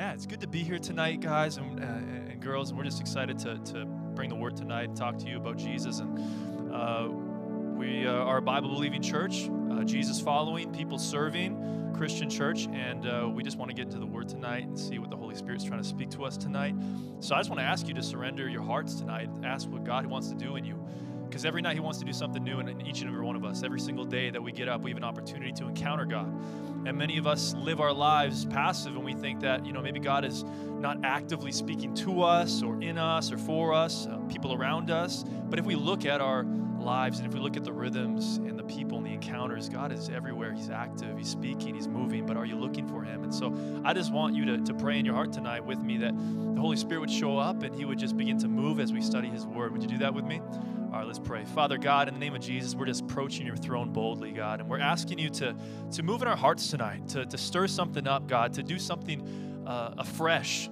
Yeah, it's good to be here tonight, guys and, uh, and girls. And we're just excited to, to bring the word tonight talk to you about Jesus. And uh, we uh, are a Bible believing church, uh, Jesus following, people serving Christian church. And uh, we just want to get into the word tonight and see what the Holy Spirit's trying to speak to us tonight. So I just want to ask you to surrender your hearts tonight, ask what God wants to do in you. Because every night He wants to do something new in, each and every one of us. Every single day that we get up, we have an opportunity to encounter God. And many of us live our lives passive, and we think that, you know, maybe God is not actively speaking to us or in us or for us, uh, people around us. But if we look at our lives and if we look at the rhythms and the people and the encounters, God is everywhere. He's active, He's speaking, He's moving. But are you looking for Him? And so I just want you to, to pray in your heart tonight with me that the Holy Spirit would show up and He would just begin to move as we study His Word. Would you do that with me? Let's pray. Father God, in the name of Jesus, we're just approaching your throne boldly, God, and we're asking you to, to move in our hearts tonight, to, to stir something up, God, to do something uh, afresh.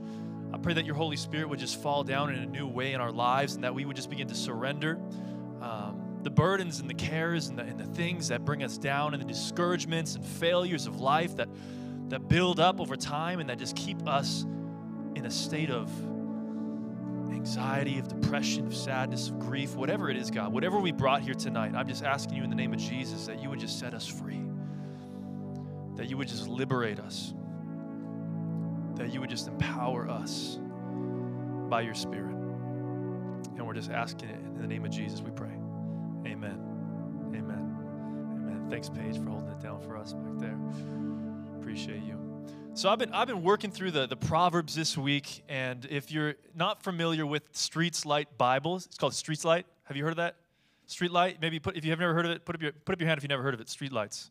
I pray that your Holy Spirit would just fall down in a new way in our lives and that we would just begin to surrender um, the burdens and the cares and the, and the things that bring us down and the discouragements and failures of life that, that build up over time and that just keep us in a state of anxiety, of depression, of sadness, of grief, whatever it is, God, whatever we brought here tonight, I'm just asking you in the name of Jesus that you would just set us free, that you would just liberate us, that you would just empower us by your Spirit. And we're just asking it in the name of Jesus, we pray. Amen. Amen. Amen. Thanks, Paige, for holding it down for us back there. Appreciate you. So I've been I've been working through the, the Proverbs this week, and if you're not familiar with Streetlights Bibles, it's called Streetlights. Have you heard of that? Street Light? Maybe put if you have never heard of it, put up your put up your hand if you never heard of it. Streetlights.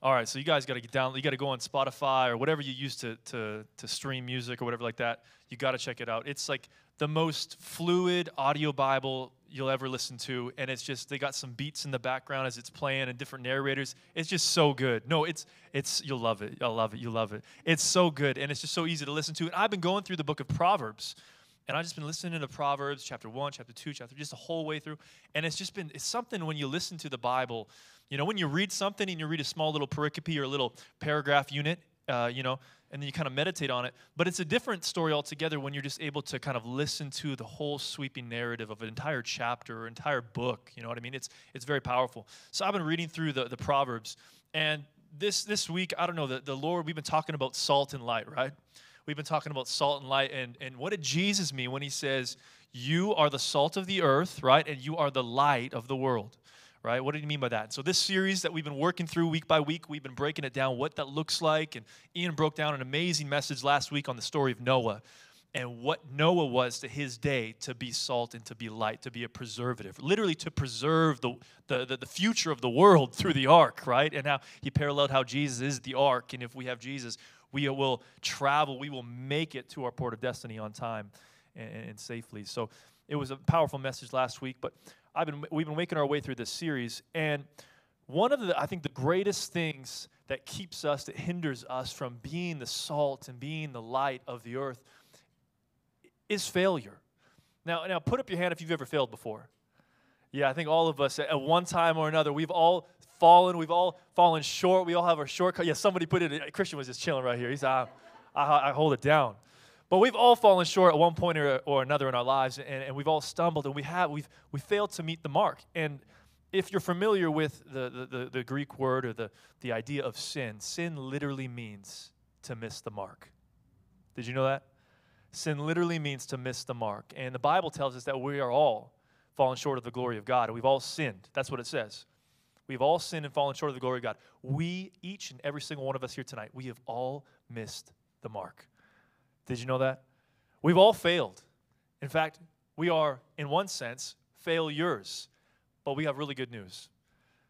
All right, so you guys got to get down. You got to go on Spotify or whatever you use to, to, to stream music or whatever like that. You got to check it out. It's like the most fluid audio Bible you'll ever listen to, and it's just they got some beats in the background as it's playing and different narrators. It's just so good. No, it's it's you'll love it. You'll love it. You love it. It's so good, and it's just so easy to listen to. And I've been going through the book of Proverbs. And I've just been listening to Proverbs, chapter one, chapter two, chapter just the whole way through. And it's just been, it's something when you listen to the Bible, you know, when you read something and you read a small little pericope or a little paragraph unit, uh, you know, and then you kind of meditate on it. But it's a different story altogether when you're just able to kind of listen to the whole sweeping narrative of an entire chapter or entire book. You know what I mean? It's it's very powerful. So I've been reading through the, the Proverbs, and this this week, I don't know, the, the Lord, we've been talking about salt and light, right? We've been talking about salt and light, and, and what did Jesus mean when he says, You are the salt of the earth, right? And you are the light of the world right? What do you mean by that? So, this series that we've been working through week by week, we've been breaking it down, what that looks like. And Ian broke down an amazing message last week on the story of Noah and what Noah was to his day to be salt and to be light, to be a preservative, literally to preserve the, the, the, the, future of the world through the ark, right? And how he paralleled how Jesus is the ark. And if we have Jesus, we will travel, we will make it to our port of destiny on time and, and safely. So it was a powerful message last week, but I've been, we've been making our way through this series. And one of the, I think, the greatest things that keeps us, that hinders us from being the salt and being the light of the earth is failure. Now, now put up your hand if you've ever failed before. Yeah, I think all of us at one time or another, we've all fallen. We've all fallen short. We all have our shortcut. Yeah, somebody put it. Christian was just chilling right here. He's, I, I, I hold it down. But we've all fallen short at one point or, or another in our lives, and, and we've all stumbled, and we have we've we failed to meet the mark. And if you're familiar with the, the, the, Greek word or the, the idea of sin, sin literally means to miss the mark. Did you know that? Sin literally means to miss the mark. And the Bible tells us that we are all fallen short of the glory of God, we've all sinned. That's what it says. We've all sinned and fallen short of the glory of God. We, each and every single one of us here tonight, we have all missed the mark. Did you know that? We've all failed. In fact, we are, in one sense, failures. But we have really good news.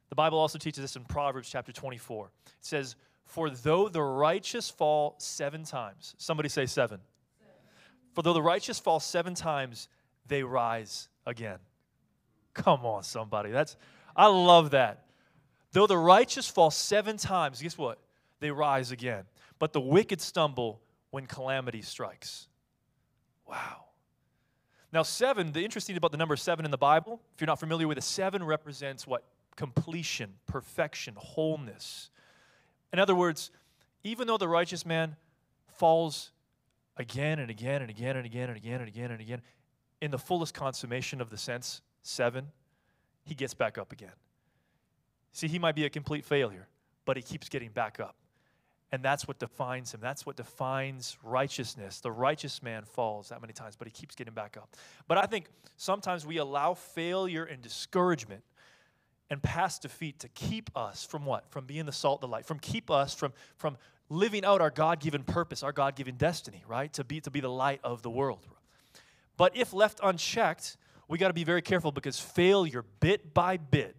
The Bible also teaches us in Proverbs chapter 24. It says, For though the righteous fall seven times, somebody say seven. seven. For though the righteous fall seven times, they rise again. Come on, somebody. That's I love that. Though the righteous fall seven times, guess what? They rise again. But the wicked stumble when calamity strikes. Wow. Now, seven, the interesting about the number seven in the Bible, if you're not familiar with it, seven represents what? Completion, perfection, wholeness. In other words, even though the righteous man falls again and again and again and again and again and again and again. In the fullest consummation of the sense, seven, he gets back up again. See, he might be a complete failure, but he keeps getting back up. And that's what defines him. That's what defines righteousness. The righteous man falls that many times, but he keeps getting back up. But I think sometimes we allow failure and discouragement and past defeat to keep us from what? From being the salt, the light, from keep us from, from living out our God given purpose, our God given destiny, right? To be, to be the light of the world. But if left unchecked, we got to be very careful because failure, bit by bit,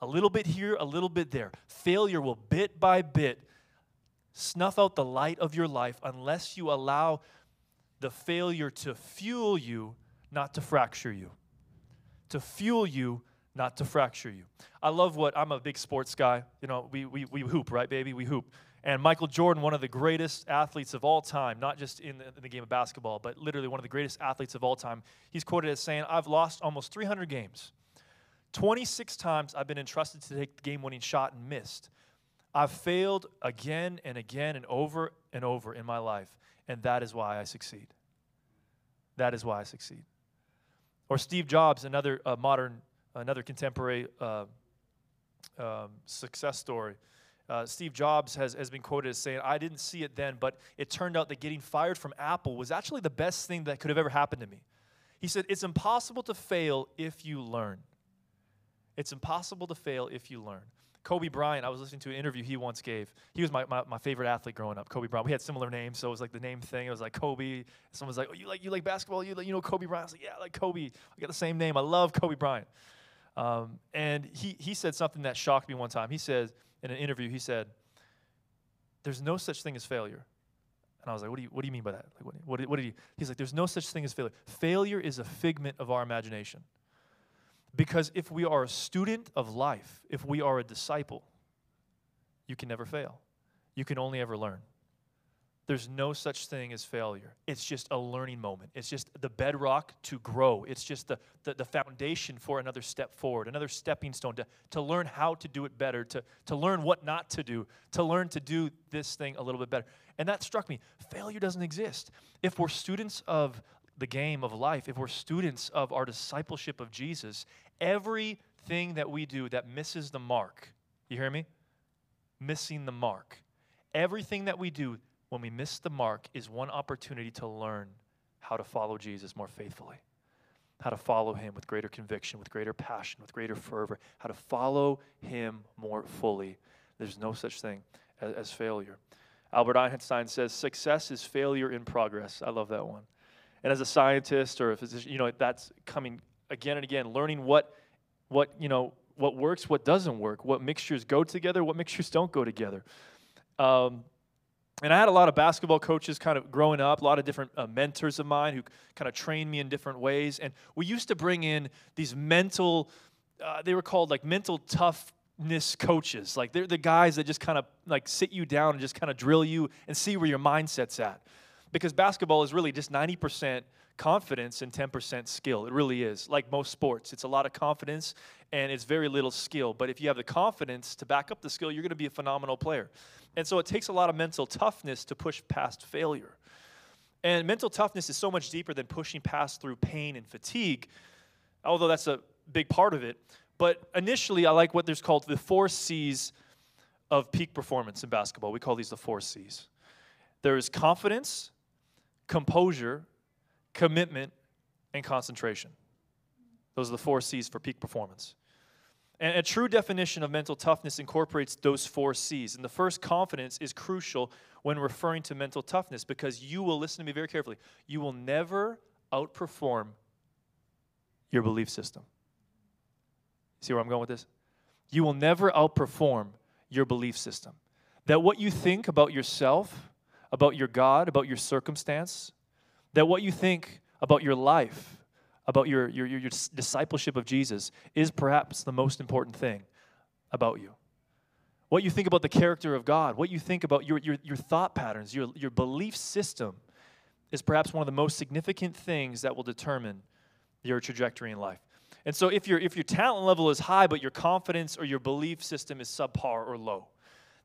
a little bit here, a little bit there, failure will bit by bit snuff out the light of your life unless you allow the failure to fuel you, not to fracture you. To fuel you, not to fracture you. I love what I'm a big sports guy. You know, we, we, we hoop, right, baby? We hoop. And Michael Jordan, one of the greatest athletes of all time, not just in the, in the, game of basketball, but literally one of the greatest athletes of all time, he's quoted as saying, I've lost almost 300 games. 26 times I've been entrusted to take the game winning shot and missed. I've failed again and again and over and over in my life, and that is why I succeed. That is why I succeed. Or Steve Jobs, another uh, modern, another contemporary uh, um, success story. Uh, Steve Jobs has, has been quoted as saying, I didn't see it then, but it turned out that getting fired from Apple was actually the best thing that could have ever happened to me. He said, It's impossible to fail if you learn. It's impossible to fail if you learn. Kobe Bryant, I was listening to an interview he once gave. He was my, my, my, favorite athlete growing up, Kobe Bryant. We had similar names, so it was like the name thing. It was like Kobe. Someone was like, oh, you like, you like basketball? You, like, you know Kobe Bryant? I was like, yeah, I like Kobe. We got the same name. I love Kobe Bryant. Um, and he, he said something that shocked me one time. He said, in an interview, he said, there's no such thing as failure. And I was like, what do you, what do you mean by that? Like, what, what, what did he? He's like, there's no such thing as failure. Failure is a figment of our imagination. Because if we are a student of life, if we are a disciple, you can never fail. You can only ever learn. There's no such thing as failure. It's just a learning moment. It's just the bedrock to grow. It's just the, the, the, foundation for another step forward, another stepping stone to, to learn how to do it better, to, to learn what not to do, to learn to do this thing a little bit better. And that struck me. Failure doesn't exist. If we're students of the game of life, if we're students of our discipleship of Jesus, everything that we do that misses the mark, you hear me? missing the mark. Everything that we do when we miss the mark is one opportunity to learn how to follow Jesus more faithfully, how to follow him with greater conviction, with greater passion, with greater fervor, how to follow him more fully. There's no such thing as, as failure. Albert Einstein says success is failure in progress. I love that one. And as a scientist or a physician, you know, that's coming again and again, learning what, what you know, what works, what doesn't work, what mixtures go together, what mixtures don't go together. Um, and I had a lot of basketball coaches kind of growing up, a lot of different uh, mentors of mine who kind of trained me in different ways. And we used to bring in these mental, uh, they were called like mental toughness coaches. Like they're the guys that just kind of like sit you down and just kind of drill you and see where your mindset's at. Because basketball is really just 90% confidence and 10% skill. It really is. Like most sports, it's a lot of confidence and it's very little skill. But if you have the confidence to back up the skill, you're going to be a phenomenal player. And so it takes a lot of mental toughness to push past failure. And mental toughness is so much deeper than pushing past through pain and fatigue, although that's a big part of it. But initially, I like what there's called the four C's of peak performance in basketball. We call these the four C's. There is confidence, composure, commitment, and concentration. Those are the four C's for peak performance. And a true definition of mental toughness incorporates those four C's. And the first, confidence, is crucial when referring to mental toughness because you will, listen to me very carefully, you will never outperform your belief system. See where I'm going with this? You will never outperform your belief system. That what you think about yourself, about your God, about your circumstance, that what you think about your life, about your, your, your, discipleship of Jesus is perhaps the most important thing about you. What you think about the character of God, what you think about your, your, your thought patterns, your, your belief system is perhaps one of the most significant things that will determine your trajectory in life. And so if, your if your talent level is high, but your confidence or your belief system is subpar or low,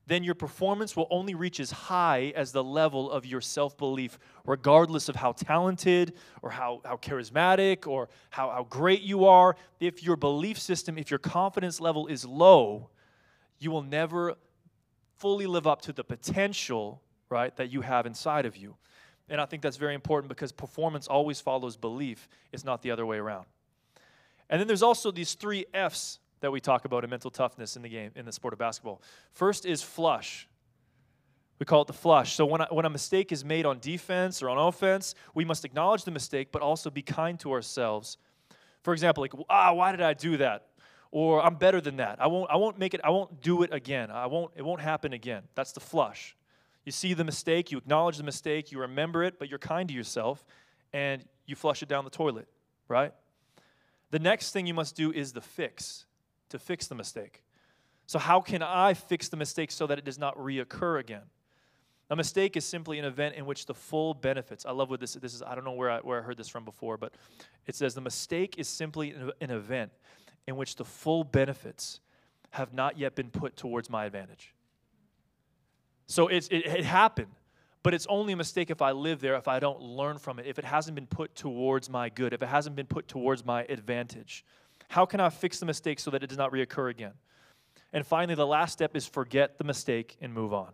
then your performance will only reach as high as the level of your self belief, regardless of how talented or how, how charismatic or how, how great you are. If your belief system, if your confidence level is low, you will never fully live up to the potential, right, that you have inside of you. And I think that's very important because performance always follows belief, it's not the other way around. And then there's also these three F's that we talk about in mental toughness in the game, in the sport of basketball. First is flush. We call it the flush. So when, when a mistake is made on defense or on offense, we must acknowledge the mistake, but also be kind to ourselves. For example, like, ah, why did I do that? Or I'm better than that. I won't, I won't make it, I won't do it again. I won't, it won't happen again. That's the flush. You see the mistake, you acknowledge the mistake, you remember it, but you're kind to yourself, and you flush it down the toilet, right? The next thing you must do is the fix to fix the mistake. So, how can I fix the mistake so that it does not reoccur again? A mistake is simply an event in which the full benefits. I love what this, this is. I don't know where I, where I heard this from before, but it says the mistake is simply an, event in which the full benefits have not yet been put towards my advantage. So it's, it, it happened, but it's only a mistake if I live there, if I don't learn from it, if it hasn't been put towards my good, if it hasn't been put towards my advantage. How can I fix the mistake so that it does not reoccur again? And finally, the last step is forget the mistake and move on.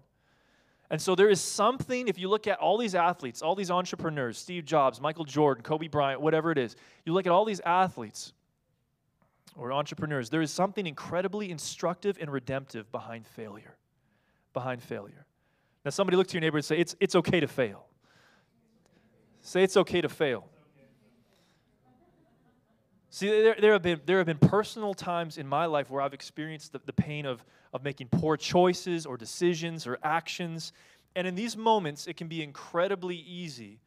And so there is something, if you look at all these athletes, all these entrepreneurs, Steve Jobs, Michael Jordan, Kobe Bryant, whatever it is, you look at all these athletes or entrepreneurs, there is something incredibly instructive and redemptive behind failure. Behind failure. Now, somebody look to your neighbor and say, It's, it's okay to fail. Say it's okay to fail. See, there, there, have been, there have been personal times in my life where I've experienced the, the pain of, of making poor choices or decisions or actions. And in these moments, it can be incredibly easy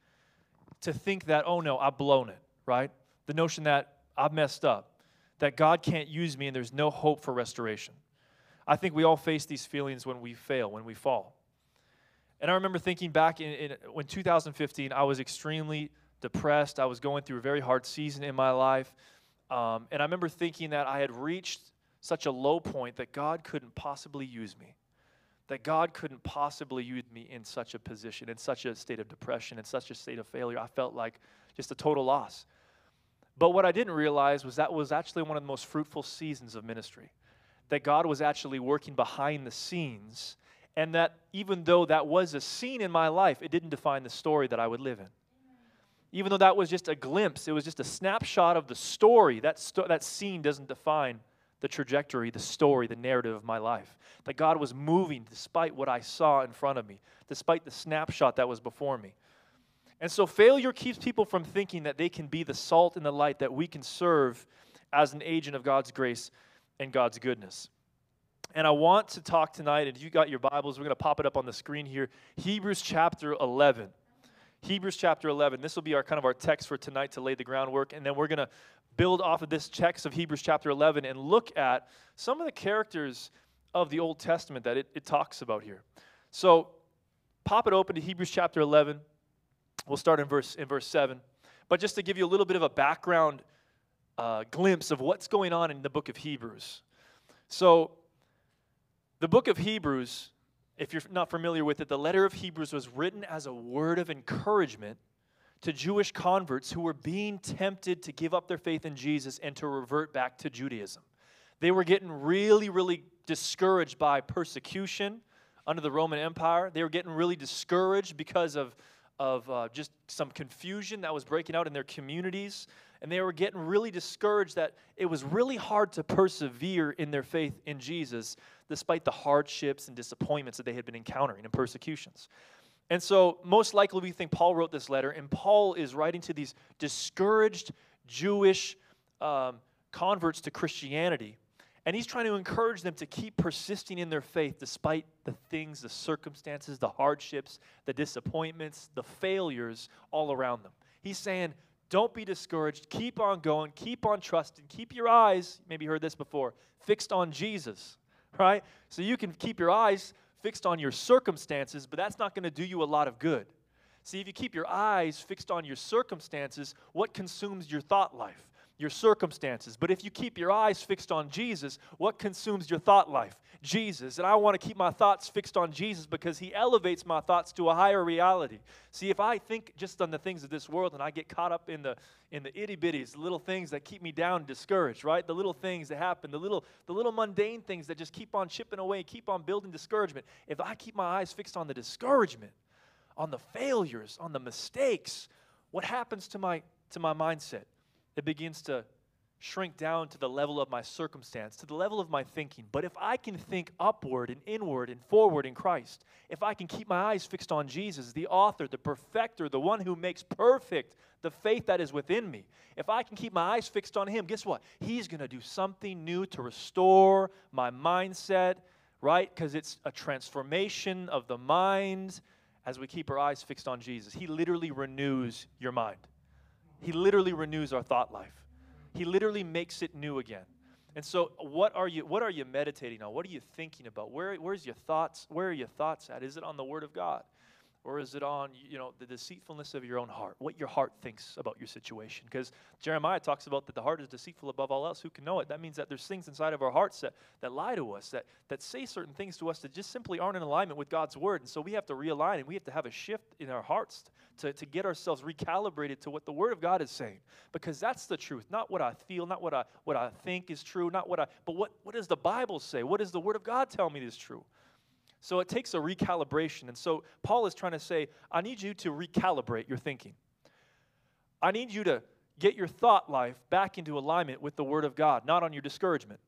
to think that, oh no, I've blown it, right? The notion that I've messed up, that God can't use me and there's no hope for restoration. I think we all face these feelings when we fail, when we fall. And I remember thinking back in, in when 2015, I was extremely depressed. I was going through a very hard season in my life. Um, and I remember thinking that I had reached such a low point that God couldn't possibly use me. That God couldn't possibly use me in such a position, in such a state of depression, in such a state of failure. I felt like just a total loss. But what I didn't realize was that was actually one of the most fruitful seasons of ministry. That God was actually working behind the scenes, and that even though that was a scene in my life, it didn't define the story that I would live in even though that was just a glimpse, it was just a snapshot of the story. That, sto- that scene doesn't define the trajectory, the story, the narrative of my life. That God was moving despite what I saw in front of me, despite the snapshot that was before me. And so failure keeps people from thinking that they can be the salt and the light that we can serve as an agent of God's grace and God's goodness. And I want to talk tonight, and you got your Bibles, we're going to pop it up on the screen here. Hebrews chapter 11. Hebrews chapter 11. This will be our kind of our text for tonight to lay the groundwork. And then we're going to build off of this text of Hebrews chapter 11 and look at some of the characters of the Old Testament that it, it talks about here. So pop it open to Hebrews chapter 11. We'll start in verse, in verse 7. But just to give you a little bit of a background uh, glimpse of what's going on in the book of Hebrews. So, the book of Hebrews if you're not familiar with it, the letter of Hebrews was written as a word of encouragement to Jewish converts who were being tempted to give up their faith in Jesus and to revert back to Judaism. They were getting really, really discouraged by persecution under the Roman Empire. They were getting really discouraged because of, of uh, just some confusion that was breaking out in their communities. And they were getting really discouraged that it was really hard to persevere in their faith in Jesus despite the hardships and disappointments that they had been encountering and persecutions. And so, most likely, we think Paul wrote this letter, and Paul is writing to these discouraged Jewish um, converts to Christianity. And he's trying to encourage them to keep persisting in their faith despite the things, the circumstances, the hardships, the disappointments, the failures all around them. He's saying, don't be discouraged. Keep on going. Keep on trusting. Keep your eyes, maybe you heard this before, fixed on Jesus right? So you can keep your eyes fixed on your circumstances, but that's not going to do you a lot of good. See, if you keep your eyes fixed on your circumstances, what consumes your thought life? Your circumstances. But if you keep your eyes fixed on Jesus, what consumes your thought life? Jesus. And I want to keep my thoughts fixed on Jesus because he elevates my thoughts to a higher reality. See, if I think just on the things of this world and I get caught up in the in the itty bitties, the little things that keep me down, discouraged, right? The little things that happen, the little the little mundane things that just keep on chipping away, keep on building discouragement. If I keep my eyes fixed on the discouragement, on the failures, on the mistakes, what happens to my to my mindset? It begins to shrink down to the level of my circumstance, to the level of my thinking. But if I can think upward and inward and forward in Christ, if I can keep my eyes fixed on Jesus, the author, the perfecter, the one who makes perfect the faith that is within me, if I can keep my eyes fixed on Him, guess what? He's going to do something new to restore my mindset, right? Because it's a transformation of the mind as we keep our eyes fixed on Jesus. He literally renews your mind. He literally renews our thought life. He literally makes it new again. And so what are you what are you meditating on? What are you thinking about? Where where's your thoughts? Where are your thoughts at? Is it on the word of God? Or is it on, you know, the deceitfulness of your own heart, what your heart thinks about your situation? Because Jeremiah talks about that the heart is deceitful above all else. Who can know it? That means that there's things inside of our hearts that, that lie to us, that, that say certain things to us that just simply aren't in alignment with God's word. And so we have to realign and we have to have a shift in our hearts to, to get ourselves recalibrated to what the word of God is saying. Because that's the truth. Not what I feel, not what I what I think is true, not what I but what, what does the Bible say? What does the word of God tell me is true? So it takes a recalibration. And so Paul is trying to say, I need you to recalibrate your thinking. I need you to get your thought life back into alignment with the Word of God, not on your discouragement.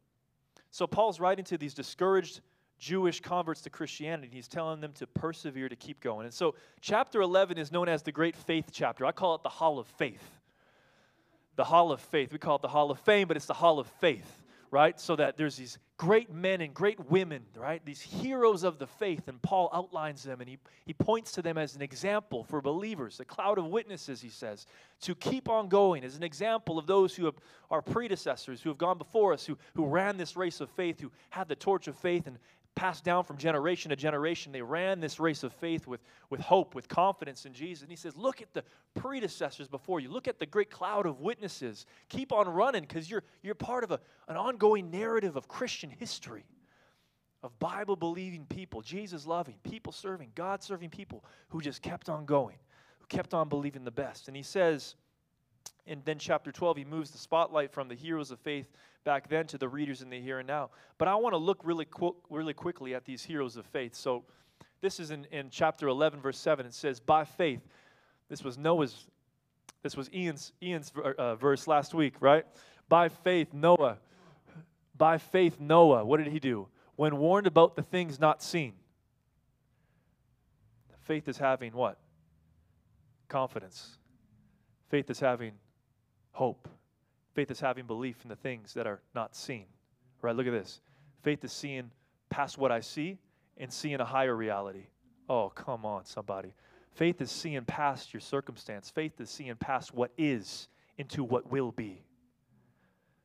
So Paul's writing to these discouraged Jewish converts to Christianity. He's telling them to persevere, to keep going. And so chapter 11 is known as the Great Faith chapter. I call it the Hall of Faith. The Hall of Faith. We call it the Hall of Fame, but it's the Hall of Faith right? So that there's these great men and great women, right? These heroes of the faith, and Paul outlines them and he, he points to them as an example for believers, a cloud of witnesses, he says, to keep on going as an example of those who have, are predecessors, who have gone before us, who, who ran this race of faith, who had the torch of faith and, passed down from generation to generation. They ran this race of faith with, with hope, with confidence in Jesus. And he says, Look at the predecessors before you. Look at the great cloud of witnesses. Keep on running because you're, you're part of a, an ongoing narrative of Christian history, of Bible believing people, Jesus loving, people serving, God serving people who just kept on going, who kept on believing the best. And he says, and then chapter 12, he moves the spotlight from the heroes of faith back then to the readers in the here and now. But I want to look really, really quickly at these heroes of faith. So this is in, in chapter 11, verse 7. It says, By faith, this was Noah's, this was Ian's, Ian's uh, verse last week, right? By faith, Noah, by faith, Noah, what did he do? When warned about the things not seen. Faith is having what? Confidence. Faith is having hope. Faith is having belief in the things that are not seen. Right? Look at this. Faith is seeing past what I see and seeing a higher reality. Oh, come on, somebody. Faith is seeing past your circumstance. Faith is seeing past what is into what will be.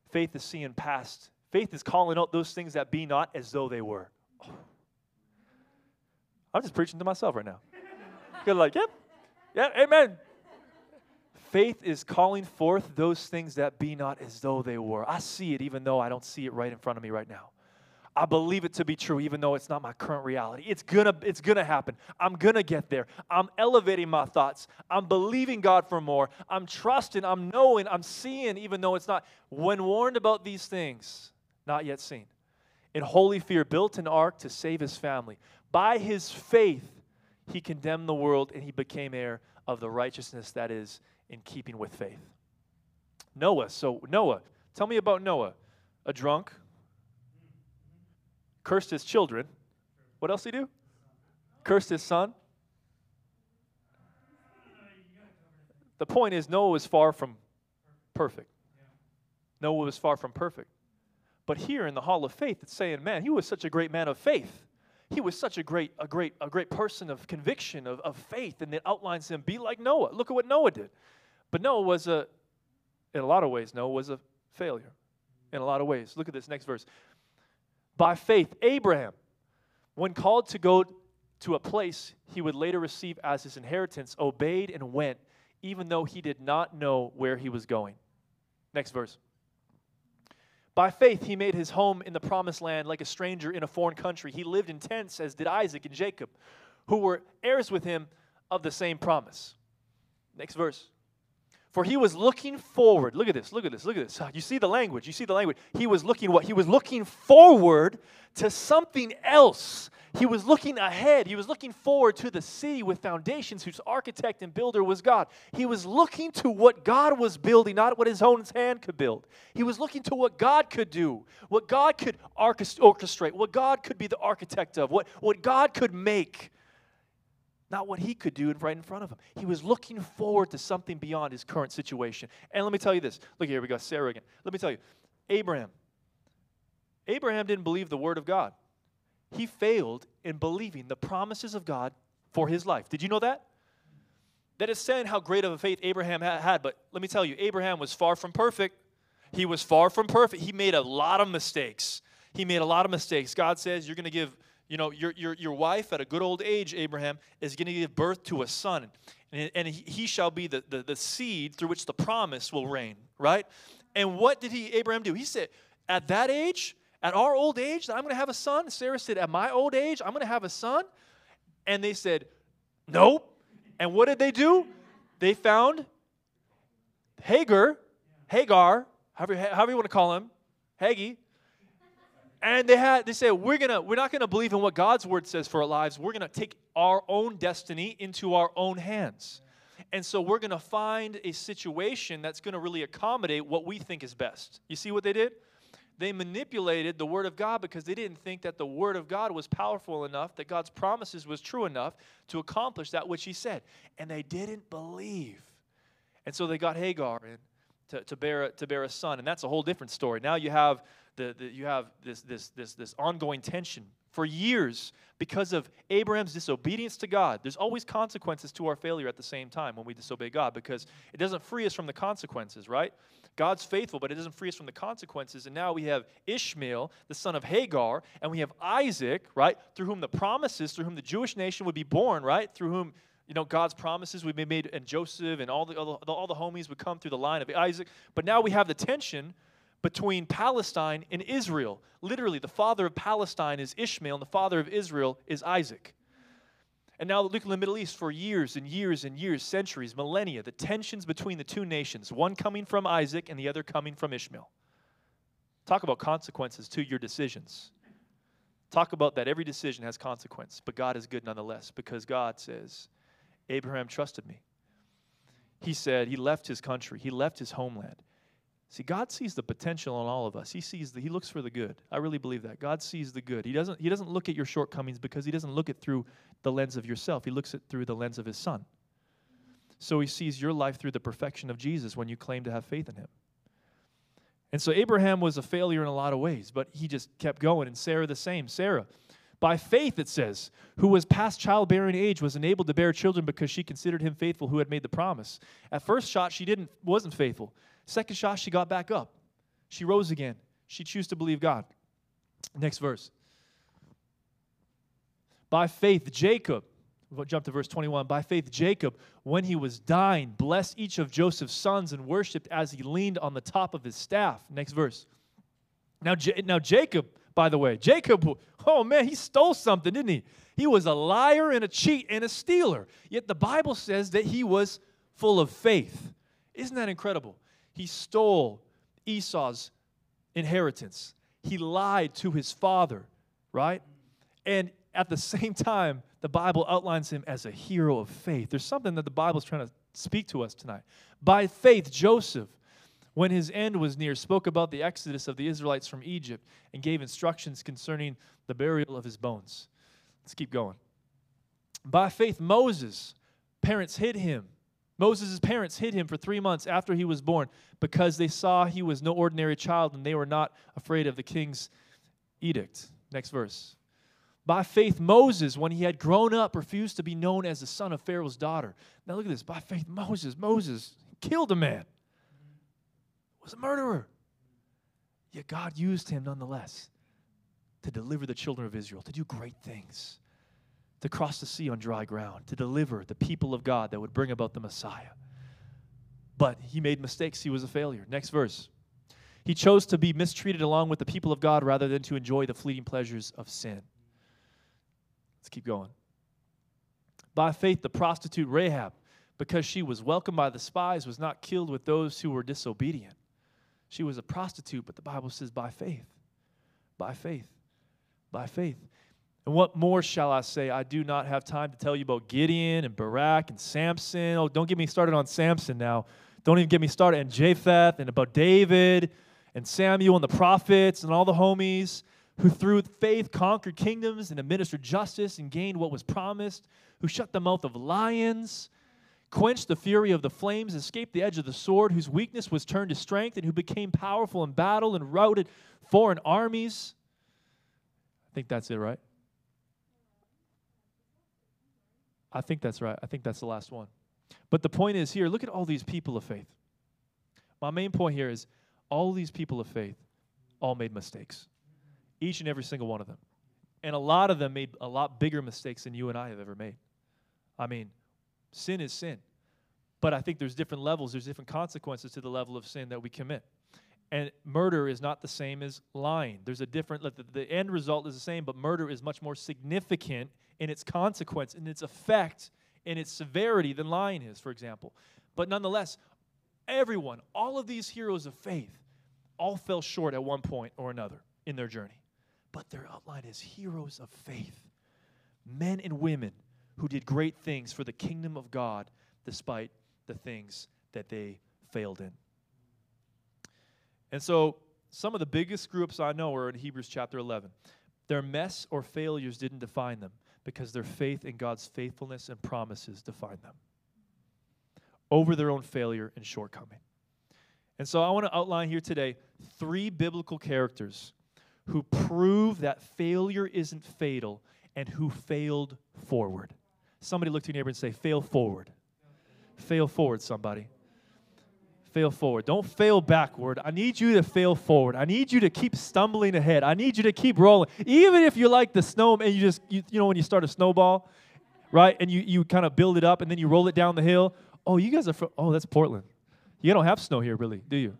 Faith is seeing past. Faith is calling out those things that be not as though they were. Oh. I'm just preaching to myself right now. You're like, yep, yeah, amen. Faith is calling forth those things that be not as though they were. I see it even though I don't see it right in front of me right now. I believe it to be true even though it's not my current reality. It's gonna it's gonna happen. I'm gonna get there. I'm elevating my thoughts. I'm believing God for more. I'm trusting, I'm knowing, I'm seeing even though it's not when warned about these things, not yet seen. In holy fear built an ark to save his family. By his faith he condemned the world and he became heir of the righteousness that is in keeping with faith. Noah. So, Noah, tell me about Noah. A drunk, cursed his children. What else did he do? Cursed his son. The point is, Noah was far from perfect. Noah was far from perfect. But here in the Hall of Faith, it's saying, man, he was such a great man of faith. He was such a great, a great, a great person of conviction, of, of faith, and it outlines him. Be like Noah. Look at what Noah did. But Noah was a, in a lot of ways, Noah was a failure. In a lot of ways. Look at this next verse. By faith, Abraham, when called to go to a place he would later receive as his inheritance, obeyed and went, even though he did not know where he was going. Next verse. By faith, he made his home in the promised land like a stranger in a foreign country. He lived in tents, as did Isaac and Jacob, who were heirs with him of the same promise. Next verse. For he was looking forward. Look at this, look at this, look at this. Ah, you see the language, you see the language. He was looking what? He was looking forward to something else. He was looking ahead. He was looking forward to the city with foundations whose architect and builder was God. He was looking to what God was building, not what his own hand could build. He was looking to what God could do, what God could orchestrate, what God could be the architect of, what, what God could make not what he could do right in front of him. He was looking forward to something beyond his current situation. And let me tell you this. Look, here we go, Sarah again. Let me tell you, Abraham. Abraham didn't believe the word of God. He failed in believing the promises of God for his life. Did you know that? That is saying how great of a faith Abraham had. But let me tell you, Abraham was far from perfect. He was far from perfect. He made a lot of mistakes. He made a lot of mistakes. God says, You're going to give you know, your, your, your wife at a good old age, Abraham, is going to give birth to a son. And, and he, shall be the, the, the seed through which the promise will reign, right? And what did he, Abraham do? He said, at that age, at our old age, I'm going to have a son. Sarah said, at my old age, I'm going to have a son. And they said, nope. And what did they do? They found Hagar, Hagar, however, however you want to call him, Haggy, and they had they said we're gonna we're not gonna believe in what god's word says for our lives. We're gonna take our own destiny into our own hands. And so we're gonna find a situation that's gonna really accommodate what we think is best. You see what they did? They manipulated the word of god because they didn't think that the word of god was powerful enough that god's promises was true enough to accomplish that which he said. And they didn't believe. And so they got hagar in to, to, bear, to bear a son. And that's a whole different story. Now you have the, the, you have this, this, this, this ongoing tension for years because of Abraham's disobedience to God. There's always consequences to our failure at the same time when we disobey God because it doesn't free us from the consequences, right? God's faithful, but it doesn't free us from the consequences. And now we have Ishmael, the son of Hagar, and we have Isaac, right? Through whom the promises, through whom the Jewish nation would be born, right? Through whom you know God's promises would be made, and Joseph and all the, all the all the homies would come through the line of Isaac. But now we have the tension between Palestine and Israel. Literally, the father of Palestine is Ishmael, and the father of Israel is Isaac. And now look in the Middle East for years and years and years, centuries, millennia, the tensions between the two nations, one coming from Isaac and the other coming from Ishmael. Talk about consequences to your decisions. Talk about that every decision has consequence, but God is good nonetheless because God says, Abraham trusted me. He said he left his country, he left his homeland. See, God sees the potential in all of us. He sees the, He looks for the good. I really believe that. God sees the good. He doesn't, he doesn't look at your shortcomings because He doesn't look at through the lens of yourself. He looks at through the lens of His Son. So He sees your life through the perfection of Jesus when you claim to have faith in Him. And so Abraham was a failure in a lot of ways, but he just kept going. And Sarah the same. Sarah, by faith, it says, who was past childbearing age, was enabled to bear children because she considered him faithful who had made the promise. At first shot, she didn't wasn't faithful. Second shot, she got back up. She rose again. She chose to believe God. Next verse. By faith, Jacob, we'll jump to verse 21. By faith, Jacob, when he was dying, blessed each of Joseph's sons and worshiped as he leaned on the top of his staff. Next verse. Now, J- now Jacob, by the way, Jacob, oh man, he stole something, didn't he? He was a liar and a cheat and a stealer. Yet the Bible says that he was full of faith. Isn't that incredible? He stole Esau's inheritance. He lied to his father, right? And at the same time, the Bible outlines him as a hero of faith. There's something that the Bible is trying to speak to us tonight. By faith, Joseph, when his end was near, spoke about the exodus of the Israelites from Egypt and gave instructions concerning the burial of his bones. Let's keep going. By faith, Moses, parents hid him Moses' parents hid him for three months after he was born because they saw he was no ordinary child and they were not afraid of the king's edict. Next verse. By faith, Moses, when he had grown up, refused to be known as the son of Pharaoh's daughter. Now look at this. By faith, Moses, Moses killed a man, was a murderer. Yet God used him nonetheless to deliver the children of Israel, to do great things to cross the sea on dry ground, to deliver the people of God that would bring about the Messiah. But he made mistakes. He was a failure. Next verse. He chose to be mistreated along with the people of God rather than to enjoy the fleeting pleasures of sin. Let's keep going. By faith, the prostitute Rahab, because she was welcomed by the spies, was not killed with those who were disobedient. She was a prostitute, but the Bible says by faith. By faith. By faith. And what more shall I say? I do not have time to tell you about Gideon and Barak and Samson. Oh, don't get me started on Samson now. Don't even get me started on Jephthah and about David and Samuel and the prophets and all the homies who through faith conquered kingdoms and administered justice and gained what was promised, who shut the mouth of lions, quenched the fury of the flames, escaped the edge of the sword, whose weakness was turned to strength, and who became powerful in battle and routed foreign armies. I think that's it, right? I think that's right. I think that's the last one. But the point is here, look at all these people of faith. My main point here is all these people of faith all made mistakes. Each and every single one of them. And a lot of them made a lot bigger mistakes than you and I have ever made. I mean, sin is sin. But I think there's different levels, there's different consequences to the level of sin that we commit. And murder is not the same as lying. There's a different, the, the end result is the same, but murder is much more significant in its consequence, in its effect, in its severity than lying is, for example. But nonetheless, everyone, all of these heroes of faith, all fell short at one point or another in their journey but they're outlined as heroes of faith, men and women who did great things for the kingdom of God despite the things that they failed in. And so, some of the biggest groups I know are in Hebrews chapter 11. Their mess or failures didn't define them because their faith in God's faithfulness and promises define them over their own failure and shortcoming. And so I want to outline here today three biblical characters who prove that failure isn't fatal and who failed forward. Somebody look to your neighbor and say, fail forward. Fail forward, somebody. Fail forward. Don't fail backward. I need you to fail forward. I need you to keep stumbling ahead. I need you to keep rolling. Even if you're like the snow and you just, you, you know, when you start a snowball, right? And you, you kind of build it up and then you roll it down the hill. Oh, you guys are from, oh, that's Portland. You don't have snow here, really, do you?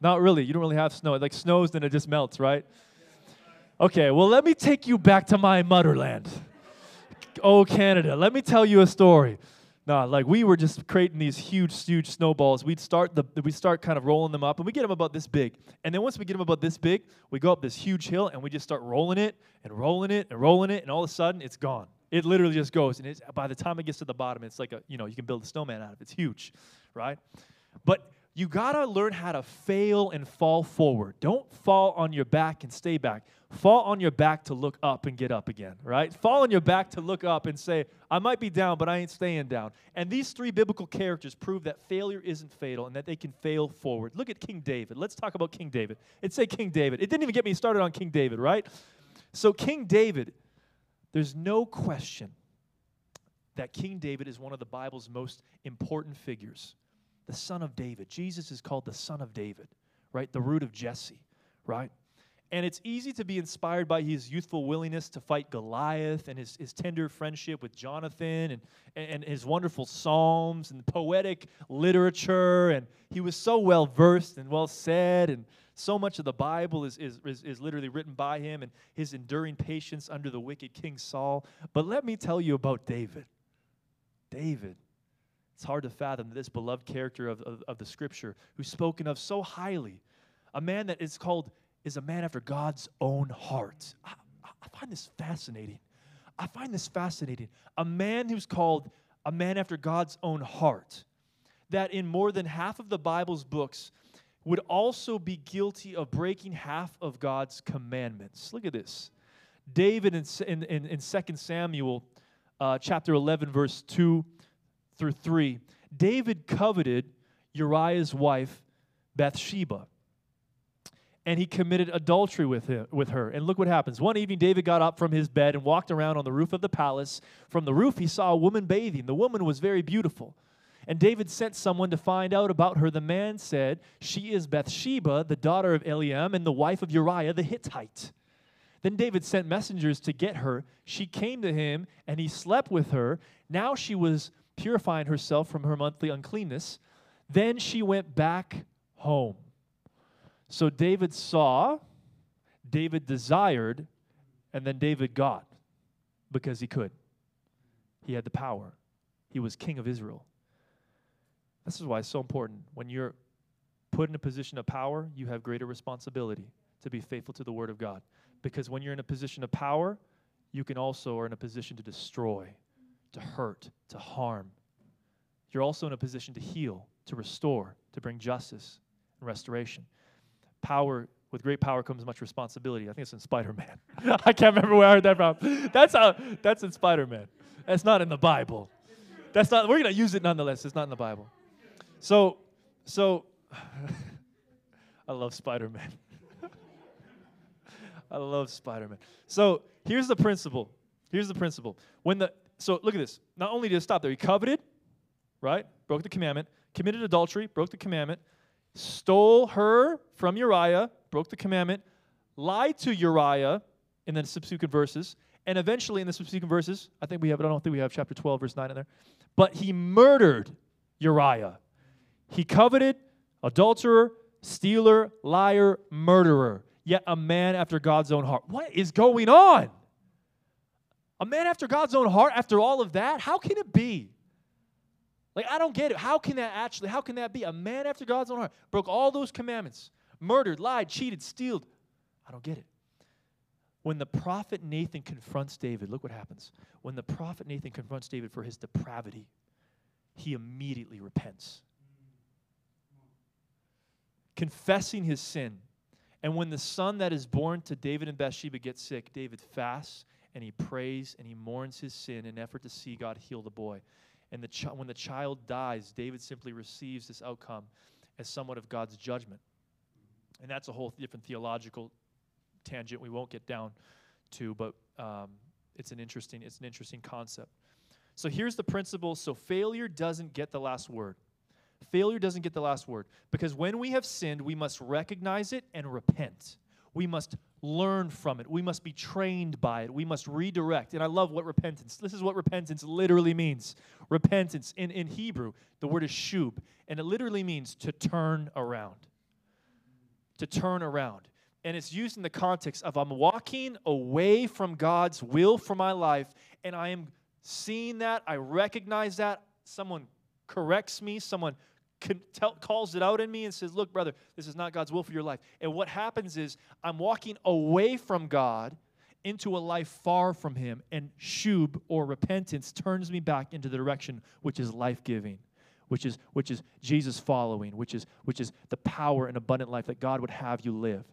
Not really. You don't really have snow. It like snows, then it just melts, right? Okay, well, let me take you back to my motherland. Oh, Canada. Let me tell you a story. Nah, like we were just creating these huge, huge snowballs. We'd start the we start kind of rolling them up, and we get them about this big. And then once we get them about this big, we go up this huge hill, and we just start rolling it and rolling it and rolling it, and all of a sudden it's gone. It literally just goes, and it's, by the time it gets to the bottom, it's like a you know you can build a snowman out of. it. It's huge, right? But you got to learn how to fail and fall forward. Don't fall on your back and stay back. Fall on your back to look up and get up again, right? Fall on your back to look up and say, I might be down, but I ain't staying down. And these three biblical characters prove that failure isn't fatal and that they can fail forward. Look at King David. Let's talk about King David. It say King David. It didn't even get me started on King David, right? So, King David, there's no question that King David is one of the Bible's most important figures the son of David. Jesus is called the son of David, right? The root of Jesse, right? And it's easy to be inspired by his youthful willingness to fight Goliath and his, his tender friendship with Jonathan and, and his wonderful psalms and poetic literature. And he was so well versed and well said. And so much of the Bible is, is, is, is literally written by him and his enduring patience under the wicked King Saul. But let me tell you about David. David it's hard to fathom this beloved character of, of, of, the scripture who's spoken of so highly. A man that is called, is a man after God's own heart. I, I find this fascinating. I find this fascinating. A man who's called a man after God's own heart, that in more than half of the Bible's books would also be guilty of breaking half of God's commandments. Look at this. David in, in, in, in 2 Samuel uh, chapter 11, verse 2 through 3, David coveted Uriah's wife, Bathsheba. And he committed adultery with, him, with her. And look what happens. One evening, David got up from his bed and walked around on the roof of the palace. From the roof, he saw a woman bathing. The woman was very beautiful. And David sent someone to find out about her. The man said, She is Bathsheba, the daughter of Eliam, and the wife of Uriah the Hittite. Then David sent messengers to get her. She came to him, and he slept with her. Now she was purifying herself from her monthly uncleanness. Then she went back home. So David saw, David desired, and then David got because he could. He had the power. He was king of Israel. This is why it's so important. When you're put in a position of power, you have greater responsibility to be faithful to the word of God. Because when you're in a position of power, you can also are in a position to destroy, to hurt, to harm. You're also in a position to heal, to restore, to bring justice and restoration. Power with great power comes much responsibility. I think it's in Spider-Man. I can't remember where I heard that from. That's how that's in Spider-Man. That's not in the Bible. That's not we're gonna use it nonetheless. It's not in the Bible. So so I love Spider-Man. I love Spider-Man. So here's the principle. Here's the principle. When the so look at this. Not only did it stop there, he coveted, right? Broke the commandment, committed adultery, broke the commandment, stole her from Uriah, broke the commandment, lied to Uriah in the subsequent verses, and eventually in the subsequent verses, I think we have, I don't think we have chapter 12, verse 9 in there, but he murdered Uriah. He coveted, adulterer, stealer, liar, murderer, yet a man after God's own heart. What is going on? A man after God's own heart after all of that? How can it be? Like, I don't get it. How can that actually, how can that be? A man after God's own heart broke all those commandments, murdered, lied, cheated, stealed. I don't get it. When the prophet Nathan confronts David, look what happens. When the prophet Nathan confronts David for his depravity, he immediately repents, confessing his sin. And when the son that is born to David and Bathsheba gets sick, David fasts and he prays and he mourns his sin in effort to see God heal the boy. And the when the child dies, David simply receives this outcome as somewhat of God's judgment. And that's a whole different theological tangent we won't get down to, but um, it's an interesting it's an interesting concept. So here's the principle. So failure doesn't get the last word. Failure doesn't get the last word because when we have sinned, we must recognize it and repent. We must learn from it. We must be trained by it. We must redirect. And I love what repentance. This is what repentance literally means. Repentance in, in Hebrew, the word is shub, and it literally means to turn around. To turn around. And it's used in the context of I'm walking away from God's will for my life, and I am seeing that, I recognize that. Someone corrects me, someone calls it out in me and says, Look, brother, this is not God's will for your life. And what happens is I'm walking away from God into a life far from Him, and shub or repentance turns me back into the direction which is life giving. Which is, which is Jesus following, which is, which is the power and abundant life that God would have you live.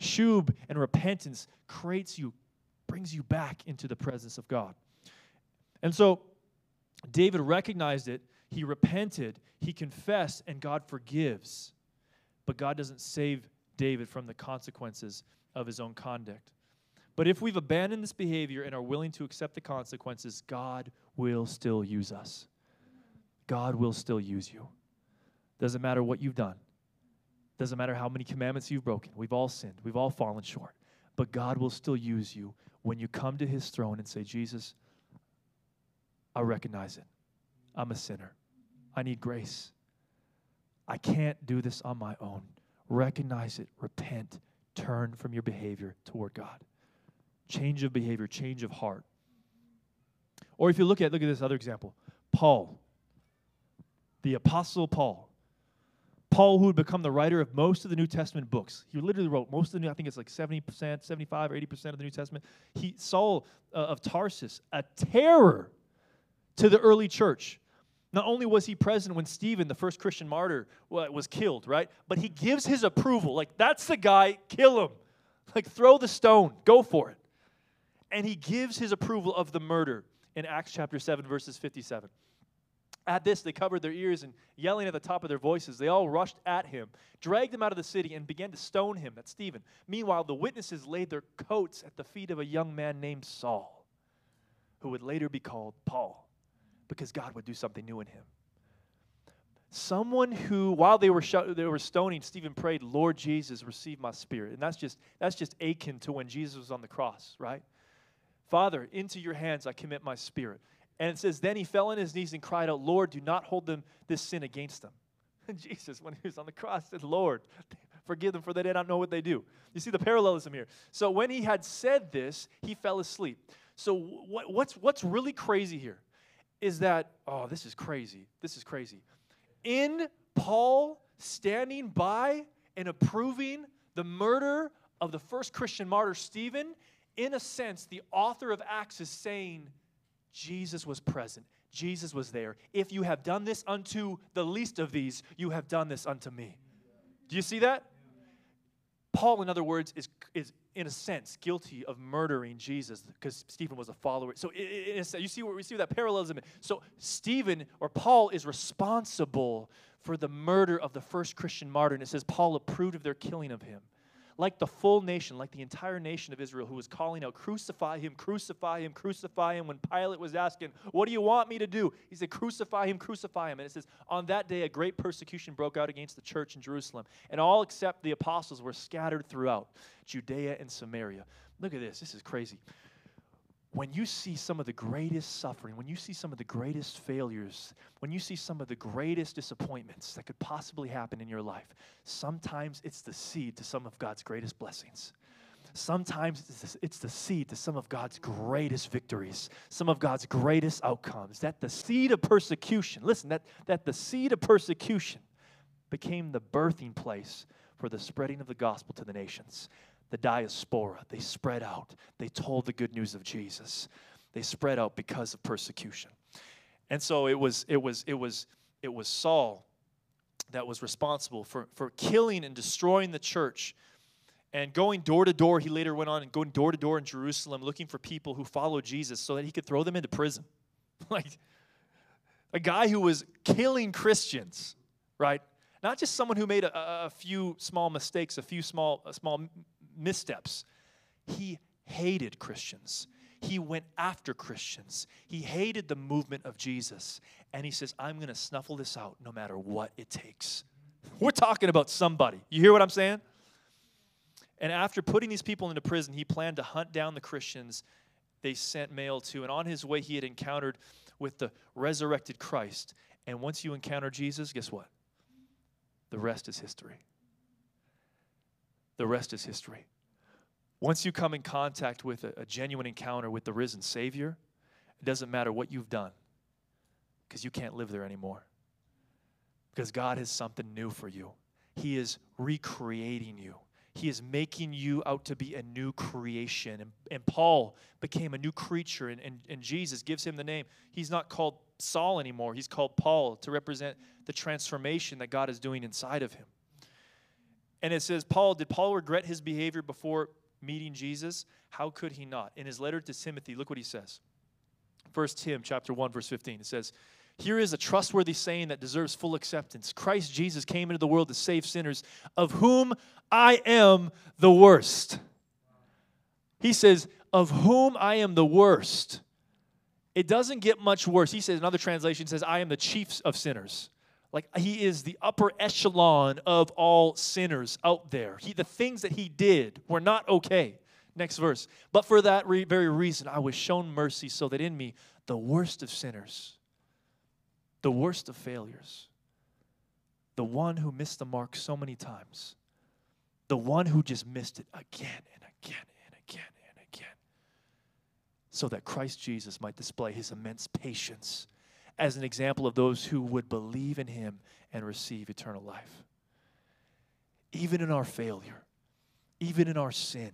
Shub and repentance creates you, brings you back into the presence of God. And so David recognized it he repented, he confessed, and God forgives. But God doesn't save David from the consequences of his own conduct. But if we've abandoned this behavior and are willing to accept the consequences, God will still use us. God will still use you. Doesn't matter what you've done. Doesn't matter how many commandments you've broken. We've all sinned. We've all fallen short. But God will still use you when you come to his throne and say, Jesus, I recognize it. I'm a sinner. I need grace. I can't do this on my own. Recognize it, repent, turn from your behavior toward God. Change of behavior, change of heart. Or if you look at look at this other example. Paul. The apostle Paul. Paul, who had become the writer of most of the New Testament books. He literally wrote most of the New, I think it's like 70%, 75 or 80% of the New Testament. He Saul uh, of Tarsus, a terror to the early church. Not only was he present when Stephen, the first Christian martyr, was killed, right? But he gives his approval. Like, that's the guy, kill him. Like, throw the stone, go for it. And he gives his approval of the murder in Acts chapter 7, verses 57. At this, they covered their ears and yelling at the top of their voices, they all rushed at him, dragged him out of the city, and began to stone him, that's Stephen. Meanwhile, the witnesses laid their coats at the feet of a young man named Saul, who would later be called Paul because God would do something new in him. Someone who, while they were, sh- they were stoning, Stephen prayed, Lord Jesus, receive my spirit. And that's just, that's just akin to when Jesus was on the cross, right? Father, into your hands I commit my spirit. And it says, Then he fell on his knees and cried out, Lord, do not hold them this sin against them. And Jesus, when he was on the cross, said, Lord, Forgive them, for they did not know what they do. You see the parallelism here. So when he had said this, he fell asleep. So what, what's, what's really crazy here is that, oh, this is crazy. This is crazy. In Paul standing by and approving the murder of the first Christian martyr, Stephen, in a sense, the author of Acts is saying Jesus was present. Jesus was there. If you have done this unto the least of these, you have done this unto me. Do you see that? Paul, in other words, is, is in a sense guilty of murdering Jesus because Stephen was a follower. So, in a sense, you see where we see that parallelism. So, Stephen or Paul is responsible for the murder of the first Christian martyr, and it says Paul approved of their killing of him like the full nation, like the entire nation of Israel, who was calling out, Crucify him, crucify him, crucify him. When Pilate was asking, What do you want me to do? He said, Crucify him, crucify him. And it says, On that day, a great persecution broke out against the church in Jerusalem, and all except the apostles were scattered throughout Judea and Samaria. Look at this. This is crazy when you see some of the greatest suffering, when you see some of the greatest failures, when you see some of the greatest disappointments that could possibly happen in your life, sometimes it's the seed to some of God's greatest blessings. Sometimes it's the seed to some of God's greatest victories, some of God's greatest outcomes. That the seed of persecution, listen, that, that the seed of persecution became the birthing place for the spreading of the gospel to the nations the diaspora. They spread out. They told the good news of Jesus. They spread out because of persecution. And so it was it was it was it was Saul that was responsible for, for killing and destroying the church and going door to door. He later went on and going door to door in Jerusalem looking for people who followed Jesus so that he could throw them into prison. like a guy who was killing Christians, right? Not just someone who made a, a few small mistakes, a few small, small missteps. He hated Christians. He went after Christians. He hated the movement of Jesus. And he says, I'm going to snuffle this out no matter what it takes. We're talking about somebody. You hear what I'm saying? And after putting these people into prison, he planned to hunt down the Christians they sent mail to. And on his way, he had encountered with the resurrected Christ. And once you encounter Jesus, guess what? The rest is history. The rest is history. Once you come in contact with a, a genuine encounter with the risen Savior, it doesn't matter what you've done because you can't live there anymore. Because God has something new for you, He is recreating you. He is making you out to be a new creation. And, and Paul became a new creature, and, and, and Jesus gives him the name. He's not called Saul anymore, he's called Paul to represent the transformation that God is doing inside of him. And it says, Paul, did Paul regret his behavior before meeting Jesus? How could he not? In his letter to Timothy, look what he says. First Tim chapter 1, verse 15. It says, Here is a trustworthy saying that deserves full acceptance. Christ Jesus came into the world to save sinners, of whom I am the worst. He says, Of whom I am the worst. It doesn't get much worse. He says, another translation says, I am the chief of sinners. Like he is the upper echelon of all sinners out there. He, the things that he did were not okay. Next verse. But for that re- very reason, I was shown mercy so that in me, the worst of sinners, the worst of failures, the one who missed the mark so many times, the one who just missed it again and again and again and again, so that Christ Jesus might display his immense patience as an example of those who would believe in him and receive eternal life. Even in our failure, even in our sin,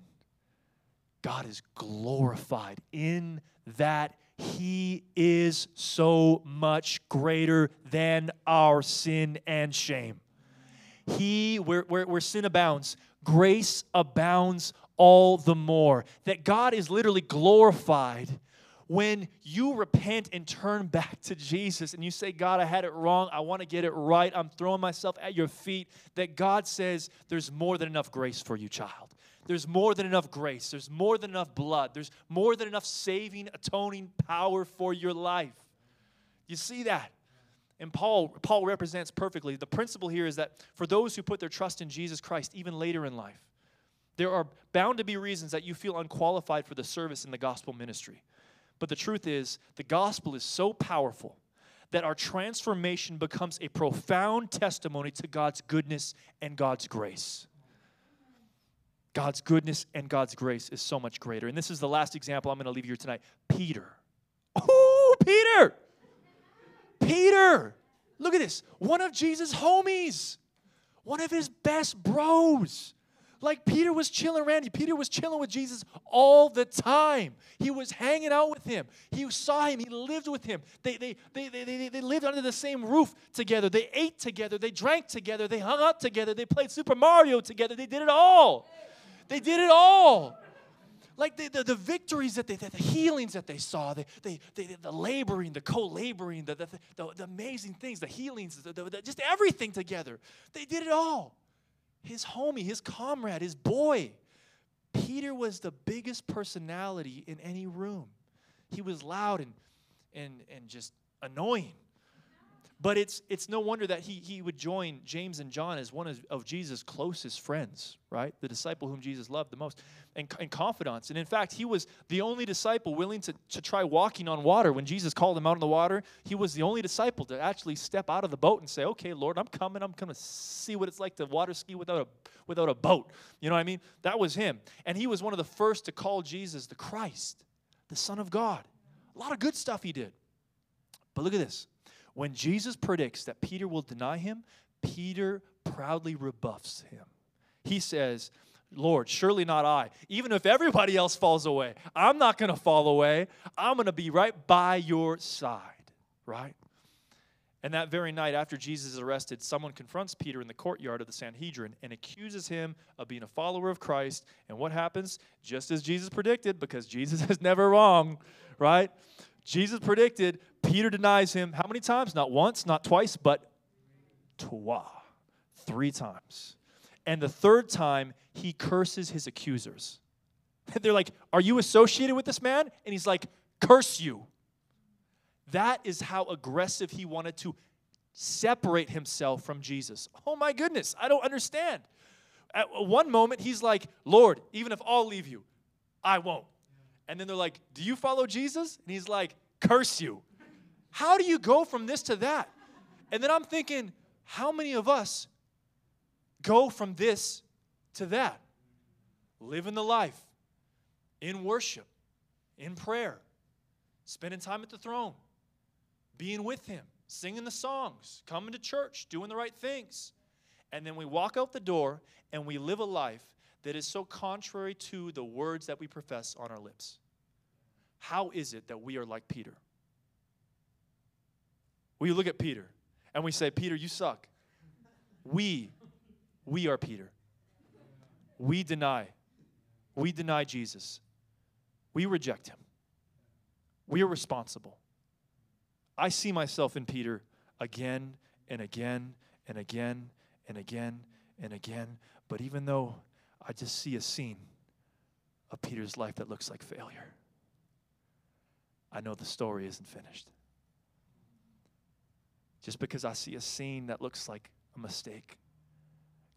God is glorified in that he is so much greater than our sin and shame. He, where, where, where sin abounds, grace abounds all the more. That God is literally glorified when you repent and turn back to Jesus and you say, God, I had it wrong. I want to get it right. I'm throwing myself at your feet. That God says, There's more than enough grace for you, child. There's more than enough grace. There's more than enough blood. There's more than enough saving, atoning power for your life. You see that? And Paul, Paul represents perfectly. The principle here is that for those who put their trust in Jesus Christ, even later in life, there are bound to be reasons that you feel unqualified for the service in the gospel ministry. But the truth is, the gospel is so powerful that our transformation becomes a profound testimony to God's goodness and God's grace. God's goodness and God's grace is so much greater. And this is the last example I'm going to leave you here tonight. Peter. Oh, Peter. Peter. Look at this. One of Jesus' homies, one of his best bros. Like Peter was chilling around. Peter was chilling with Jesus all the time. He was hanging out with him. He saw him. He lived with him. They, they, they, they, they, they lived under the same roof together. They ate together. They drank together. They hung out together. They played Super Mario together. They did it all. They did it all. Like the, the, the victories that they, the, the healings that they saw, the, the, the, the laboring, the co laboring, the, the, the, the, amazing things, the healings, the, the, just everything together. They did it all his homie, his comrade, his boy. Peter was the biggest personality in any room. He was loud and, and, and just annoying. But it's, it's no wonder that he, he would join James and John as one of, of Jesus' closest friends, right? The disciple whom Jesus loved the most, and, and confidants. And in fact, he was the only disciple willing to, to try walking on water. When Jesus called him out on the water, he was the only disciple to actually step out of the boat and say, Okay, Lord, I'm coming. I'm going to see what it's like to water ski without a, without a boat. You know what I mean? That was him. And he was one of the first to call Jesus the Christ, the Son of God. A lot of good stuff he did. But look at this when Jesus predicts that Peter will deny him, Peter proudly rebuffs him. He says, Lord, surely not I. Even if everybody else falls away, I'm not going to fall away. I'm going to be right by your side, right? And that very night, after Jesus is arrested, someone confronts Peter in the courtyard of the Sanhedrin and accuses him of being a follower of Christ. And what happens? Just as Jesus predicted, because Jesus is never wrong, right? Jesus predicted Peter denies him how many times? Not once, not twice, but twa, three times. And the third time, he curses his accusers. They're like, Are you associated with this man? And he's like, Curse you. That is how aggressive he wanted to separate himself from Jesus. Oh my goodness, I don't understand. At one moment, he's like, Lord, even if I'll leave you, I won't. And then they're like, Do you follow Jesus? And he's like, Curse you. How do you go from this to that? And then I'm thinking, how many of us go from this to that? Living the life in worship, in prayer, spending time at the throne, being with Him, singing the songs, coming to church, doing the right things. And then we walk out the door and we live a life that is so contrary to the words that we profess on our lips. How is it that we are like Peter? We look at Peter and we say, Peter, you suck. We, we are Peter. We deny. We deny Jesus. We reject him. We are responsible. I see myself in Peter again and again and again and again and again. But even though I just see a scene of Peter's life that looks like failure, I know the story isn't finished. Just because I see a scene that looks like a mistake,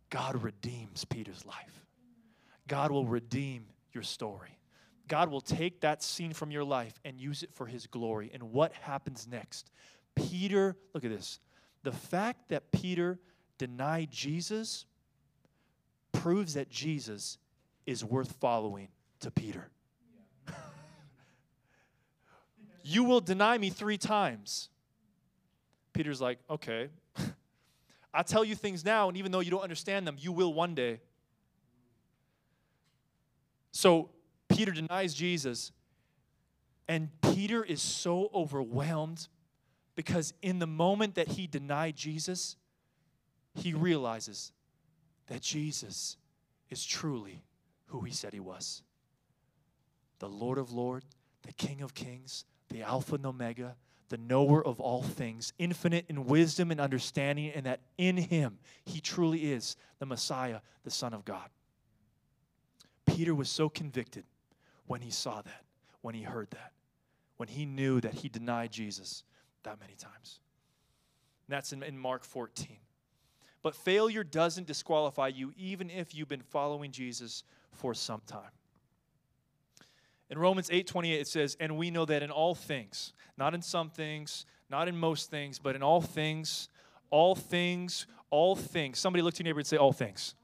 God redeems Peter's life. God will redeem your story. God will take that scene from your life and use it for his glory. And what happens next? Peter, look at this. The fact that Peter denied Jesus proves that Jesus is worth following to Peter. you will deny me three times. Peter's like, okay. I tell you things now, and even though you don't understand them, you will one day. So Peter denies Jesus, and Peter is so overwhelmed because in the moment that he denied Jesus, he realizes that Jesus is truly who he said he was the Lord of Lords, the King of Kings, the Alpha and Omega, the knower of all things, infinite in wisdom and understanding, and that in him he truly is the Messiah, the Son of God. Peter was so convicted when he saw that, when he heard that, when he knew that he denied Jesus that many times. And that's in, in Mark 14. But failure doesn't disqualify you, even if you've been following Jesus for some time. In Romans 8:28 it says, "And we know that in all things, not in some things, not in most things, but in all things, all things, all things." Somebody look to your neighbor and say all things.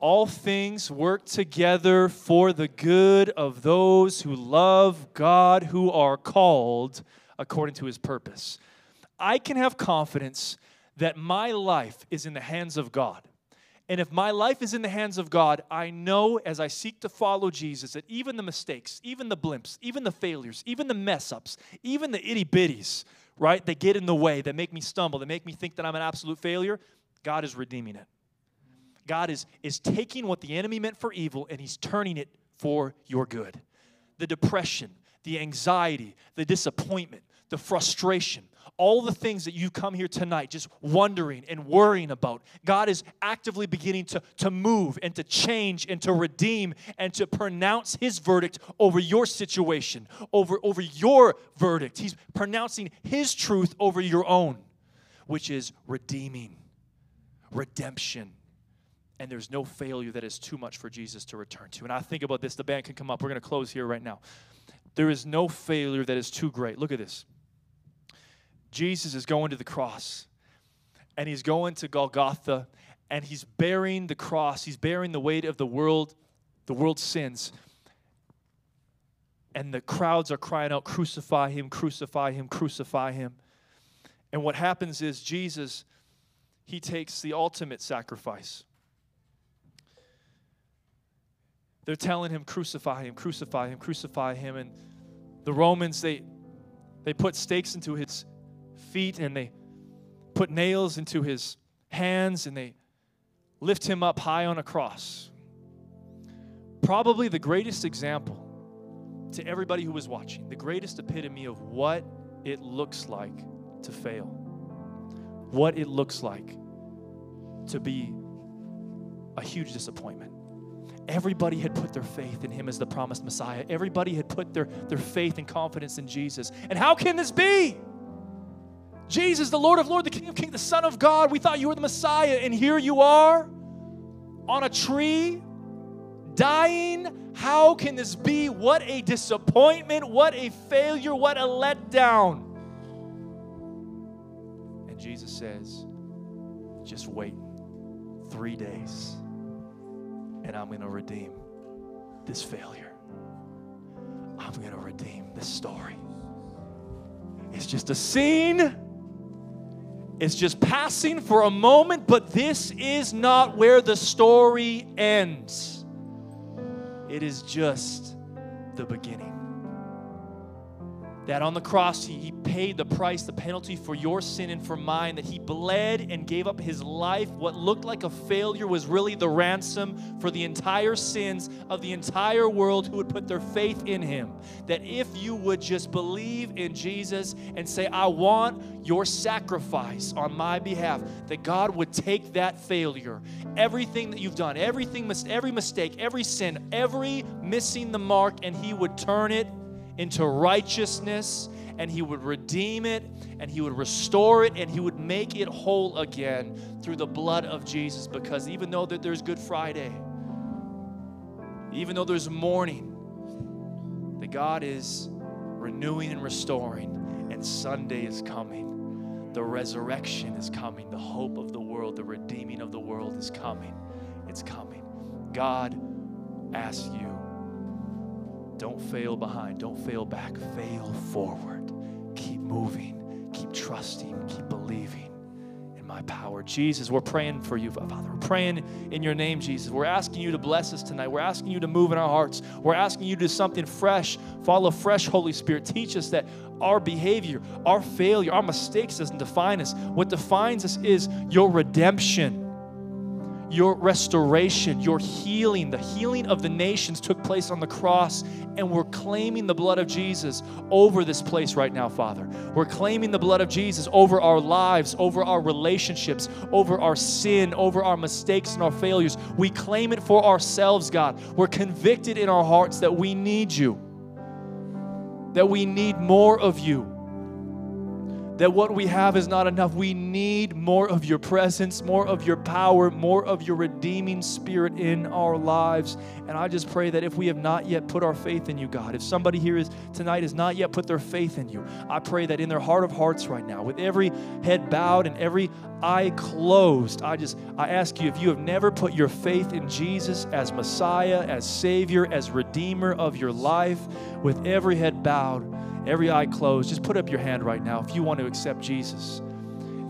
all things work together for the good of those who love God, who are called according to his purpose. I can have confidence that my life is in the hands of God. And if my life is in the hands of God, I know as I seek to follow Jesus that even the mistakes, even the blimps, even the failures, even the mess ups, even the itty bitties, right, that get in the way, that make me stumble, that make me think that I'm an absolute failure, God is redeeming it. God is, is taking what the enemy meant for evil and he's turning it for your good. The depression, the anxiety, the disappointment, the frustration, all the things that you come here tonight just wondering and worrying about, God is actively beginning to, to move and to change and to redeem and to pronounce His verdict over your situation, over, over your verdict. He's pronouncing His truth over your own, which is redeeming, redemption, and there's no failure that is too much for Jesus to return to. And I think about this, the band can come up. We're going to close here right now. There is no failure that is too great. Look at this. Jesus is going to the cross, and he's going to Golgotha, and he's bearing the cross, he's bearing the weight of the world, the world's sins. And the crowds are crying out, Crucify him, crucify him, crucify him. And what happens is Jesus, he takes the ultimate sacrifice. They're telling him, crucify him, crucify him, crucify him. And the Romans, they, they put stakes into his feet and they put nails into his hands and they lift him up high on a cross. Probably the greatest example to everybody who was watching, the greatest epitome of what it looks like to fail, what it looks like to be a huge disappointment. Everybody had put their faith in him as the promised Messiah. Everybody had put their, their faith and confidence in Jesus. And how can this be? Jesus, the Lord of Lords, the King of Kings, the Son of God, we thought you were the Messiah, and here you are on a tree, dying. How can this be? What a disappointment, what a failure, what a letdown. And Jesus says, just wait three days and I'm going to redeem this failure. I'm going to redeem this story. It's just a scene. It's just passing for a moment, but this is not where the story ends. It is just the beginning that on the cross he, he paid the price, the penalty for your sin and for mine, that he bled and gave up his life. What looked like a failure was really the ransom for the entire sins of the entire world who would put their faith in him. That if you would just believe in Jesus and say, I want your sacrifice on my behalf, that God would take that failure, everything that you've done, everything, every mistake, every sin, every missing the mark, and he would turn it into righteousness and he would redeem it and he would restore it and he would make it whole again through the blood of Jesus. Because even though that there's Good Friday even though there's mourning that God is renewing and restoring and Sunday is coming. The resurrection is coming. The hope of the world the redeeming of the world is coming. It's coming. God asks you don't fail behind. Don't fail back. Fail forward. Keep moving. Keep trusting. Keep believing in my power. Jesus, we're praying for you, Father. We're praying in your name, Jesus. We're asking you to bless us tonight. We're asking you to move in our hearts. We're asking you to do something fresh. Follow fresh, Holy Spirit. Teach us that our behavior, our failure, our mistakes doesn't define us. What defines us is your redemption your restoration, your healing, the healing of the nations took place on the cross, and we're claiming the blood of Jesus over this place right now, Father. We're claiming the blood of Jesus over our lives, over our relationships, over our sin, over our mistakes and our failures. We claim it for ourselves, God. We're convicted in our hearts that we need you, that we need more of you that what we have is not enough. We need more of your presence, more of your power, more of your redeeming spirit in our lives. And I just pray that if we have not yet put our faith in you, God, if somebody here is tonight has not yet put their faith in you, I pray that in their heart of hearts right now, with every head bowed and every eye closed, I just I ask you if you have never put your faith in Jesus as Messiah, as Savior, as Redeemer of your life, with every head bowed every eye closed, just put up your hand right now if you want to accept Jesus.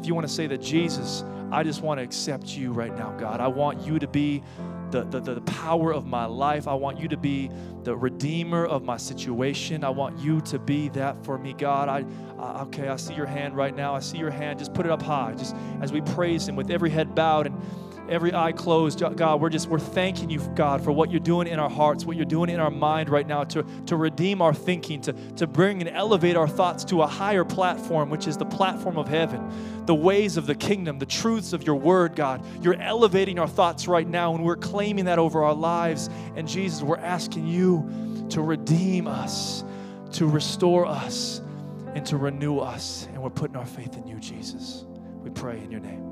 If you want to say that, Jesus, I just want to accept you right now, God. I want you to be the, the, the power of my life. I want you to be the redeemer of my situation. I want you to be that for me, God. I, I okay, I see your hand right now. I see your hand. Just put it up high. Just as we praise him with every head bowed and every eye closed. God, we're just, we're thanking you, God, for what you're doing in our hearts, what you're doing in our mind right now to, to redeem our thinking, to, to bring and elevate our thoughts to a higher platform, which is the platform of heaven, the ways of the kingdom, the truths of your word, God. You're elevating our thoughts right now, and we're claiming that over our lives. And Jesus, we're asking you to redeem us, to restore us, and to renew us. And we're putting our faith in you, Jesus. We pray in your name.